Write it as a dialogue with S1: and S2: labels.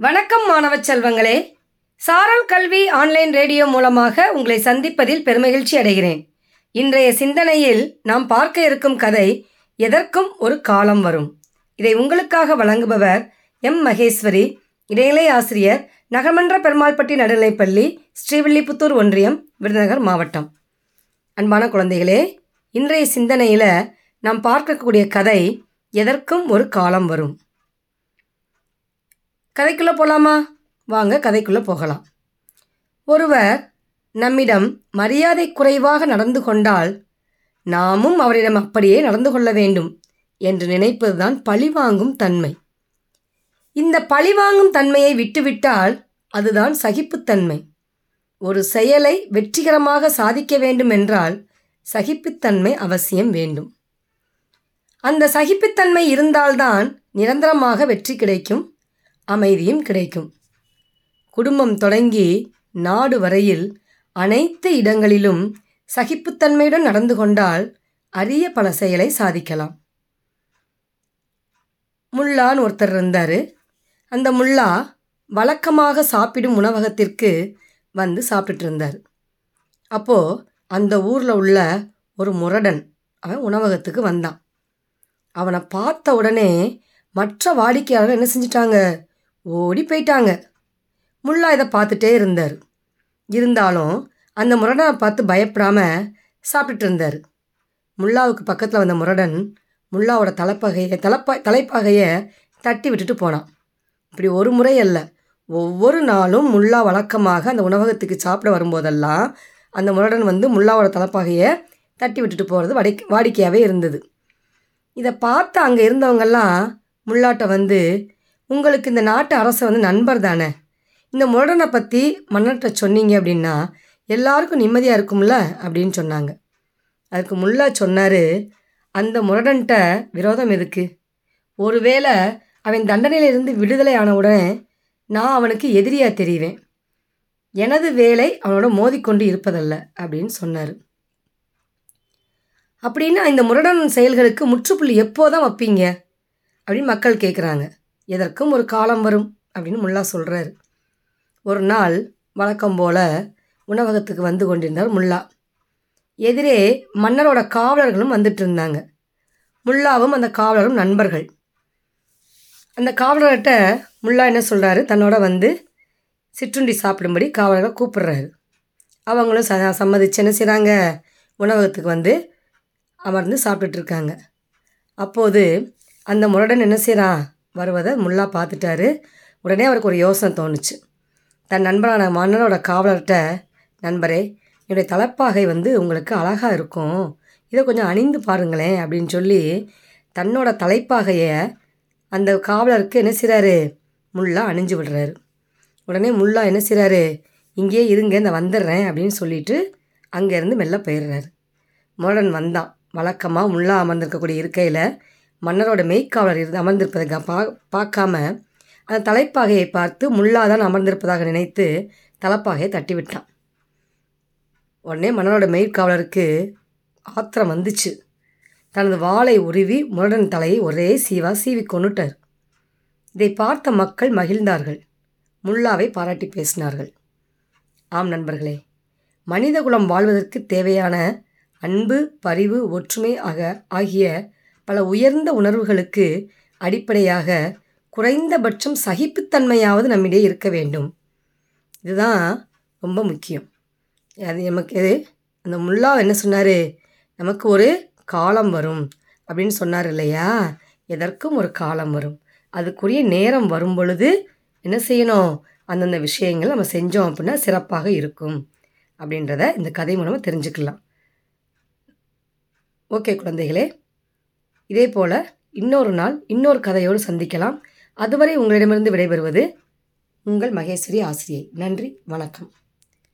S1: வணக்கம் மாணவ செல்வங்களே. சாரல் கல்வி ஆன்லைன் ரேடியோ மூலமாக உங்களை சந்திப்பதில் பெருமகிழ்ச்சி அடைகிறேன். இன்றைய சிந்தனையில் நாம் பார்க்க இருக்கும் கதை எதற்கும் ஒரு காலம் வரும் இதை உங்களுக்காக வழங்குபவர் எம். மகேஸ்வரி இடைநிலை ஆசிரியர் நகமன்ற பெருமாள்பட்டி நடுநிலைப்பள்ளி ஸ்ரீவில்லிபுத்தூர் ஒன்றியம் விருதுநகர் மாவட்டம். அன்பான குழந்தைகளே இன்றைய சிந்தனையில் நாம் பார்க்கக்கூடிய கதை எதற்கும் ஒரு காலம் வரும் கதைக்குள்ளே போகலாமா வாங்க கதைக்குள்ளே போகலாம். ஒருவர் நம்மிடம் மரியாதை குறைவாக நடந்து கொண்டால் நாமும் அவரிடம் அப்படியே நடந்து கொள்ள வேண்டும் என்று நினைப்பதுதான் பழிவாங்கும் தன்மை. இந்த பழிவாங்கும் தன்மையை விட்டுவிட்டால் அதுதான் சகிப்புத்தன்மை ஒரு செயலை வெற்றிகரமாக சாதிக்க வேண்டும் என்றால் சகிப்புத்தன்மை அவசியம் வேண்டும். அந்த சகிப்புத்தன்மை இருந்தால்தான் நிரந்தரமாக வெற்றி கிடைக்கும். அமைதியும் கிடைக்கும். குடும்பம் தொடங்கி நாடு வரையில் அனைத்து இடங்களிலும் சகிப்புத்தன்மையுடன் நடந்து கொண்டால் அரிய பல செயலை சாதிக்கலாம். முல்லான்னு ஒருத்தர் இருந்தார். அந்த முல்லா வழக்கமாக சாப்பிடும் உணவகத்திற்கு வந்து சாப்பிட்டுட்டு இருந்தார் அப்போது அந்த ஊரில் உள்ள ஒரு முரடன் அவன் உணவகத்துக்கு வந்தான். அவனை பார்த்த உடனே மற்ற வாடிக்கையாளர்கள் என்ன செஞ்சிட்டாங்க? ஓடி போயிட்டாங்க. முல்லா இதை பார்த்துட்டே இருந்தார். இருந்தாலும் அந்த முரடனை பார்த்து பயப்படாமல் சாப்பிட்டுட்டு இருந்தார். முல்லாவுக்கு பக்கத்தில் வந்த முரடன் முல்லாவோட தலைப்பகையை தலைப்பா தலைப்பாகையை தட்டி விட்டுட்டு போனான். இப்படி ஒரு முறை அல்ல ஒவ்வொரு நாளும் முல்லா வழக்கமாக அந்த உணவகத்துக்கு சாப்பிட வரும்போதெல்லாம் அந்த முரடன் வந்து முல்லாவோட தலைப்பாகையை தட்டி விட்டுட்டு போகிறது வடி வாடிக்கையாகவே இருந்தது. இதை பார்த்து அங்கே இருந்தவங்கெல்லாம் முல்லாட்ட வந்து உங்களுக்கு இந்த நாட்டு அரசு வந்து நண்பர் தானே? இந்த முரடனை பற்றி மன்னர்கிட்ட சொன்னீங்க அப்படின்னா எல்லாருக்கும் நிம்மதியாக இருக்கும்ல? அப்படின்னு சொன்னாங்க. அதுக்கு முல்லா சொன்னார் அந்த முரடன்ட்ட விரோதம் எதுக்கு? ஒருவேளை அவன் தண்டனையிலிருந்து விடுதலை ஆனவுடனே நான் அவனுக்கு எதிரியாக தெரிவேன். எனது வேலை அவனோட மோதிக்கொண்டு இருப்பதல்ல அப்படின்னு சொன்னார். அப்படின்னா இந்த முரடன் செயல்களுக்கு முற்றுப்புள்ளி எப்போதான் வைப்பீங்க? அப்படின்னு மக்கள் கேட்குறாங்க எதற்கும் ஒரு காலம் வரும் அப்படின்னு முல்லா சொல்கிறாரு ஒரு நாள் வழக்கம் போல் உணவகத்துக்கு வந்து கொண்டிருந்தார் முல்லா. எதிரே மன்னரோட காவலர்களும் வந்துட்டு இருந்தாங்க. முல்லாவும் அந்த காவலரும் நண்பர்கள். அந்த காவலர்கிட்ட முல்லா என்ன சொல்கிறாரு தன்னோட வந்து சிற்றுண்டி சாப்பிடும்படி காவலரை கூப்பிடுறாரு. அவங்களும் ச சம்மதிச்சு என்ன செய்கிறாங்க உணவகத்துக்கு வந்து அமர்ந்து சாப்பிட்டுட்டு இருக்காங்க. அப்போது அந்த முரடன் என்ன செய்கிறான் வருவதை முல்லா பார்த்துட்டாரு. உடனே அவருக்கு ஒரு யோசனை தோணுச்சு. தன் நண்பரான மன்னரோட காவலர்கிட்ட நண்பரே என்னுடைய தலைப்பாகை வந்து உங்களுக்கு அழகாக இருக்கும். இதை கொஞ்சம் அணிந்து பாருங்களேன் அப்படின்னு சொல்லி தன்னோட தலைப்பாகையை அந்த காவலருக்கு என்ன செய்கிறாரு முல்லா அணிஞ்சு விடுறாரு. உடனே முல்லா என்ன செய்கிறாரு இங்கேயே இருங்க இந்த வந்துடுறேன் அப்படின்னு சொல்லிட்டு அங்கேருந்து மெல்ல போயிடுறாரு. முரடன் வந்தான். வழக்கமாக முல்லா அமர்ந்திருக்கக்கூடிய இருக்கையில் மன்னரோட மெய்க்காவலர் இருந்து அமர்ந்திருப்பதை பா பார்க்காம அந்த தலைப்பாகையை பார்த்து முல்லாதான் அமர்ந்திருப்பதாக நினைத்து தலைப்பாகையை தட்டிவிட்டான். உடனே மன்னரோட மெய்க்காவலருக்கு ஆத்திரம் வந்துச்சு. தனது வாளை உருவி முரடன் தலையை ஒரே சீவா சீவி கொண்டுட்டார் இதை பார்த்த மக்கள் மகிழ்ந்தார்கள். முல்லாவை பாராட்டி பேசினார்கள். ஆம் நண்பர்களே மனிதகுலம் வாழ்வதற்கு தேவையான அன்பு பரிவு ஒற்றுமை ஆக ஆகிய பல உயர்ந்த உணர்வுகளுக்கு அடிப்படையாக குறைந்தபட்சம் சகிப்புத்தன்மையாவது நம்மிடையே இருக்க வேண்டும். இதுதான் ரொம்ப முக்கியம். அது நமக்கு எது அந்த முல்லா என்ன சொன்னார்? நமக்கு ஒரு காலம் வரும் அப்படின்னு சொன்னார் இல்லையா? எதற்கும் ஒரு காலம் வரும். அதுக்குரிய நேரம் வரும் பொழுது என்ன செய்யணும்? அந்தந்த விஷயங்கள் நம்ம செஞ்சோம் அப்படின்னா சிறப்பாக இருக்கும் அப்படின்றத இந்த கதை மூலமாக தெரிஞ்சுக்கலாம். ஓகே குழந்தைகளே. இதே போல் இன்னொரு நாள் இன்னொரு கதையோடு சந்திக்கலாம். அதுவரை உங்களிடமிருந்து விடைபெறுவது உங்கள் மகேஸ்வரி ஆசிரியை. நன்றி வணக்கம்.